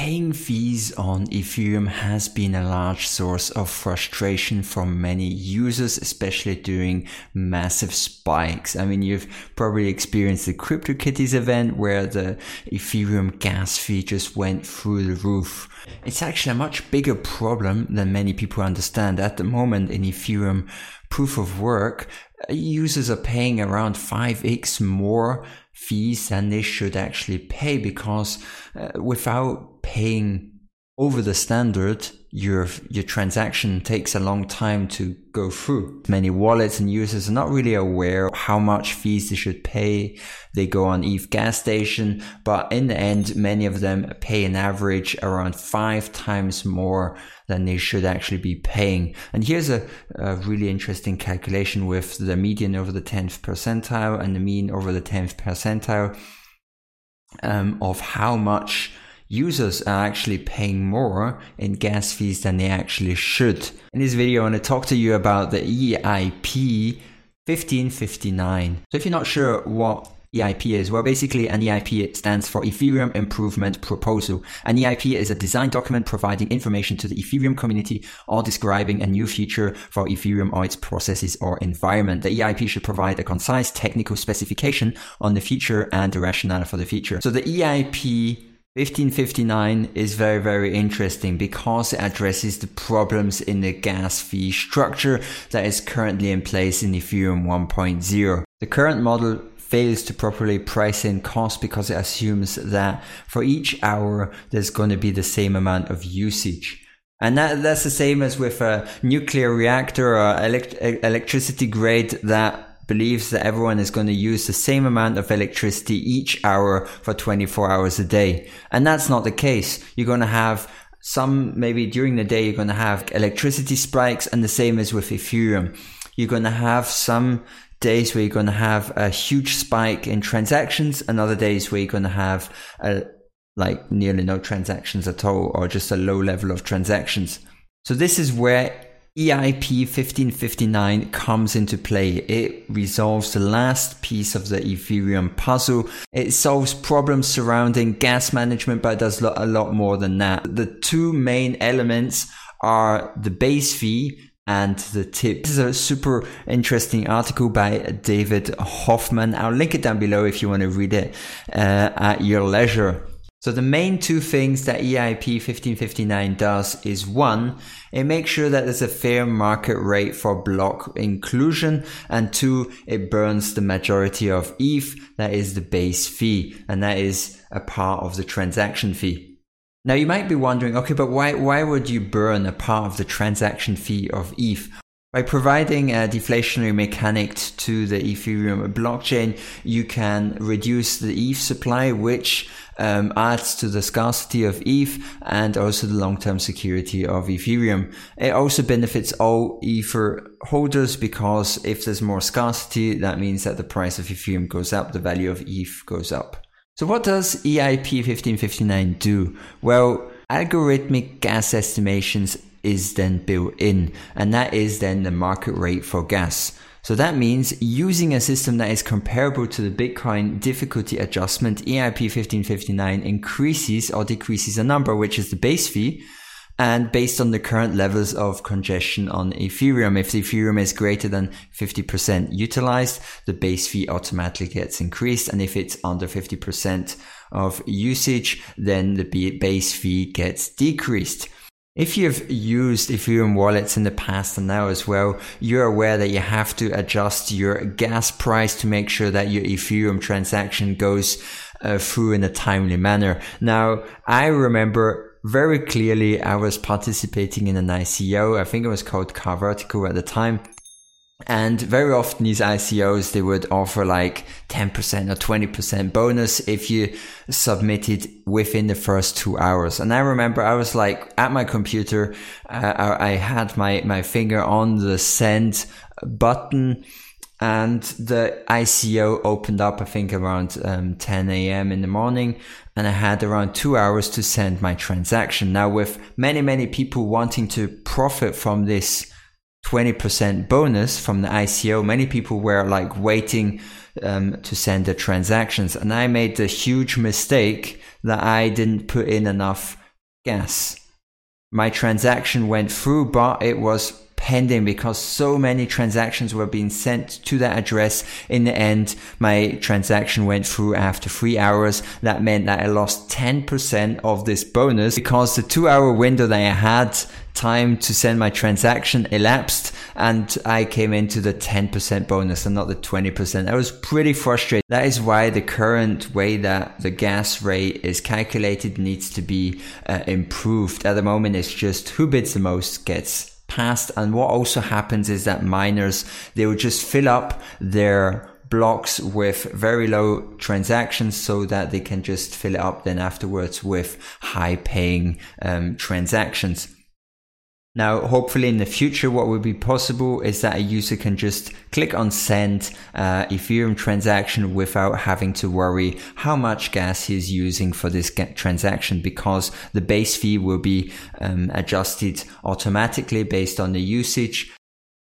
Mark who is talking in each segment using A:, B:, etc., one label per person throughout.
A: Paying fees on Ethereum has been a large source of frustration for many users, especially during massive spikes. I mean, you've probably experienced the CryptoKitties event where the Ethereum gas fee just went through the roof. It's actually a much bigger problem than many people understand. At the moment in Ethereum proof of work, users are paying around 5x more fees than they should actually pay because uh, without paying over the standard, your your transaction takes a long time to go through. Many wallets and users are not really aware how much fees they should pay. They go on ETH gas station, but in the end, many of them pay an average around five times more than they should actually be paying. And here's a, a really interesting calculation with the median over the 10th percentile and the mean over the 10th percentile um, of how much users are actually paying more in gas fees than they actually should. In this video, I want to talk to you about the EIP 1559. So if you're not sure what EIP is? Well, basically, an EIP stands for Ethereum Improvement Proposal. An EIP is a design document providing information to the Ethereum community or describing a new feature for Ethereum or its processes or environment. The EIP should provide a concise technical specification on the feature and the rationale for the feature. So the EIP 1559 is very, very interesting because it addresses the problems in the gas fee structure that is currently in place in Ethereum 1.0. The current model fails to properly price in cost because it assumes that for each hour there's going to be the same amount of usage. And that, that's the same as with a nuclear reactor or elect- electricity grade that believes that everyone is going to use the same amount of electricity each hour for 24 hours a day. And that's not the case. You're going to have some, maybe during the day, you're going to have electricity spikes and the same as with Ethereum. You're going to have some days where you're going to have a huge spike in transactions and other days where you're going to have a, like nearly no transactions at all or just a low level of transactions. So this is where EIP 1559 comes into play. It resolves the last piece of the Ethereum puzzle. It solves problems surrounding gas management, but does a lot more than that. The two main elements are the base fee and the tip. This is a super interesting article by David Hoffman. I'll link it down below if you want to read it uh, at your leisure. So the main two things that EIP 1559 does is one, it makes sure that there's a fair market rate for block inclusion and two, it burns the majority of ETH, that is the base fee, and that is a part of the transaction fee. Now you might be wondering, okay, but why, why would you burn a part of the transaction fee of ETH? By providing a deflationary mechanic to the Ethereum blockchain, you can reduce the ETH supply, which um, adds to the scarcity of ETH and also the long-term security of Ethereum. It also benefits all Ether holders because if there's more scarcity, that means that the price of Ethereum goes up, the value of ETH goes up. So what does EIP 1559 do? Well, algorithmic gas estimations is then built in, and that is then the market rate for gas. So that means using a system that is comparable to the Bitcoin difficulty adjustment, EIP 1559 increases or decreases a number, which is the base fee, and based on the current levels of congestion on Ethereum. If the Ethereum is greater than 50% utilized, the base fee automatically gets increased. And if it's under 50% of usage, then the base fee gets decreased. If you've used Ethereum wallets in the past and now as well, you're aware that you have to adjust your gas price to make sure that your Ethereum transaction goes uh, through in a timely manner. Now, I remember very clearly I was participating in an ICO. I think it was called carVertical at the time. And very often these ICOs, they would offer like 10% or 20% bonus if you submitted within the first two hours. And I remember I was like at my computer, uh, I had my, my finger on the send button and the ICO opened up, I think around um, 10 a.m. in the morning, and I had around two hours to send my transaction. Now, with many, many people wanting to profit from this 20% bonus from the ICO, many people were like waiting um, to send the transactions. And I made the huge mistake that I didn't put in enough gas. My transaction went through, but it was pending because so many transactions were being sent to that address. In the end, my transaction went through after three hours. That meant that I lost 10% of this bonus because the two hour window that I had time to send my transaction elapsed and I came into the 10% bonus and not the 20%. I was pretty frustrated. That is why the current way that the gas rate is calculated needs to be uh, improved. At the moment, it's just who bids the most gets And what also happens is that miners, they will just fill up their blocks with very low transactions so that they can just fill it up then afterwards with high paying um, transactions. Now, hopefully in the future, what will be possible is that a user can just click on send uh, Ethereum transaction without having to worry how much gas he is using for this transaction because the base fee will be um, adjusted automatically based on the usage.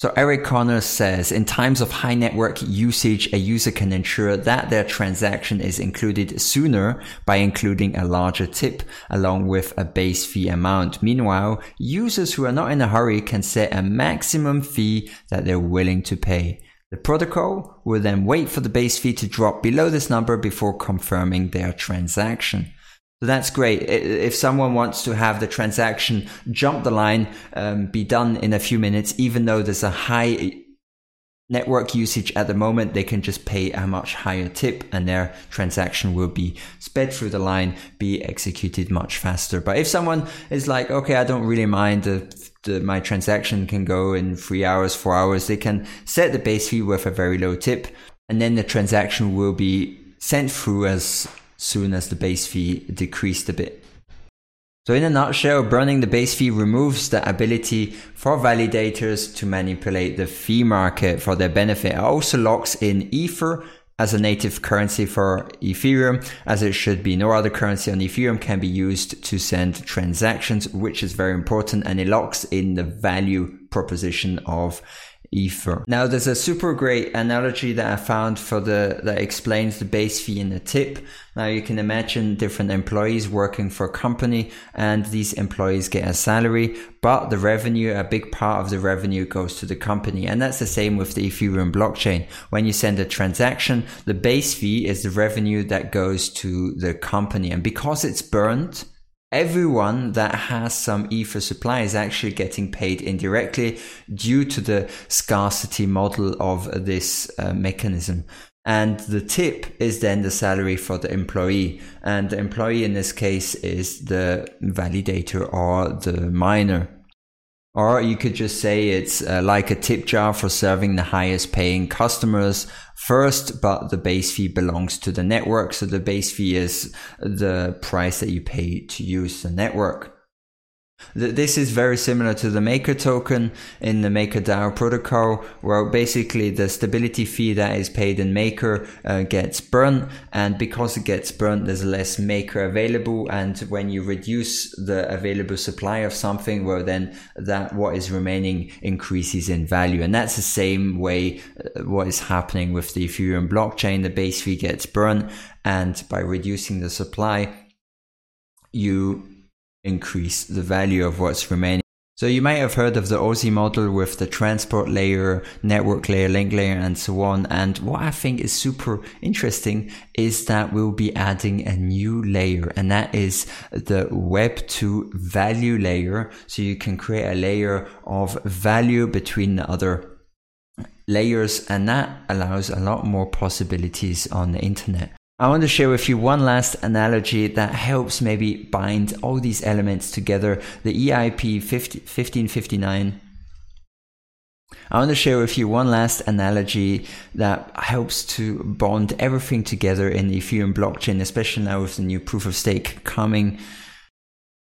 A: So Eric Conner says, in times of high network usage, a user can ensure that their transaction is included sooner by including a larger tip along with a base fee amount. Meanwhile, users who are not in a hurry can set a maximum fee that they're willing to pay. The protocol will then wait for the base fee to drop below this number before confirming their transaction. That's great. If someone wants to have the transaction jump the line, um, be done in a few minutes, even though there's a high network usage at the moment, they can just pay a much higher tip and their transaction will be sped through the line, be executed much faster. But if someone is like, okay, I don't really mind the, the, my transaction can go in three hours, four hours, they can set the base fee with a very low tip and then the transaction will be sent through as soon as the base fee decreased a bit. So in a nutshell, burning the base fee removes the ability for validators to manipulate the fee market for their benefit. It also locks in Ether as a native currency for Ethereum, as it should be. No other currency on Ethereum can be used to send transactions, which is very important, and it locks in the value proposition of ether. Now there's a super great analogy that I found for the that explains the base fee and the tip. Now you can imagine different employees working for a company and these employees get a salary, but the revenue, a big part of the revenue goes to the company. And that's the same with the Ethereum blockchain. When you send a transaction, the base fee is the revenue that goes to the company. And because it's burned, everyone that has some ether supply is actually getting paid indirectly due to the scarcity model of this uh, mechanism. And the tip is then the salary for the employee. And the employee in this case is the validator or the miner. Or you could just say it's uh, like a tip jar for serving the highest paying customers first, but the base fee belongs to the network. So the base fee is the price that you pay to use the network. This is very similar to the Maker token in the MakerDAO protocol, where basically the stability fee that is paid in Maker uh, gets burnt, and because it gets burnt, there's less Maker available. And when you reduce the available supply of something, well, then that what is remaining increases in value, and that's the same way uh, what is happening with the Ethereum blockchain. The base fee gets burnt, and by reducing the supply, you increase the value of what's remaining. So you might have heard of the OSI model with the transport layer, network layer, link layer, and so on. And what I think is super interesting is that we'll be adding a new layer and that is the Web2 value layer. So you can create a layer of value between the other layers and that allows a lot more possibilities on the internet. I want to share with you one last analogy that helps maybe bind all these elements together. The EIP 50, 1559. I want to share with you one last analogy that helps to bond everything together in the Ethereum blockchain, especially now with the new proof of stake coming.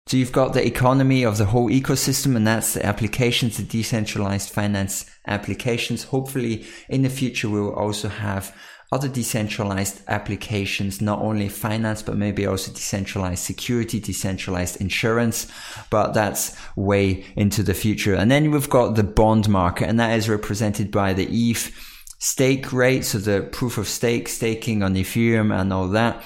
A: So you've got the economy of the whole ecosystem, and that's the applications, the decentralized finance applications. Hopefully, in the future, we will also have other decentralized applications, not only finance, but maybe also decentralized security, decentralized insurance. But that's way into the future. And then we've got the bond market, and that is represented by the ETH stake rate. So the proof of stake, staking on Ethereum and all that.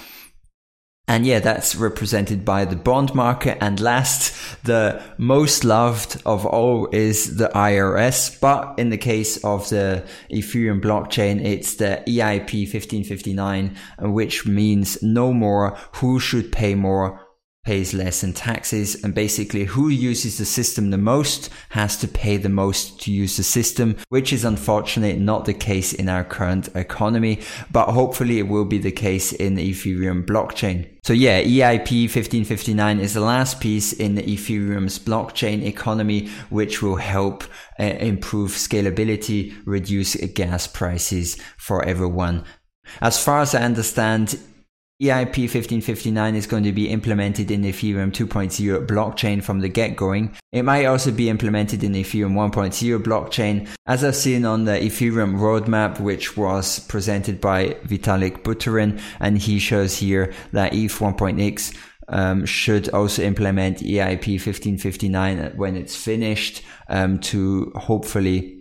A: And yeah, that's represented by the bond market. And last, the most loved of all is the IRS. But in the case of the Ethereum blockchain, it's the EIP 1559, which means no more who should pay more pays less in taxes and basically who uses the system the most has to pay the most to use the system which is unfortunately not the case in our current economy but hopefully it will be the case in the ethereum blockchain. So yeah eip 1559 is the last piece in the ethereum's blockchain economy which will help uh, improve scalability reduce gas prices for everyone. As far as I understand, EIP 1559 is going to be implemented in Ethereum 2.0 blockchain from the get going. It might also be implemented in Ethereum 1.0 blockchain. As I've seen on the Ethereum roadmap, which was presented by Vitalik Buterin, and he shows here that ETH 1.x um, should also implement EIP 1559 when it's finished um, to hopefully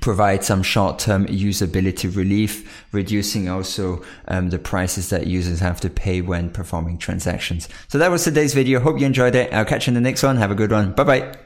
A: provide some short-term usability relief, reducing also um, the prices that users have to pay when performing transactions. So that was today's video. Hope you enjoyed it. I'll catch you in the next one. Have a good one. Bye bye.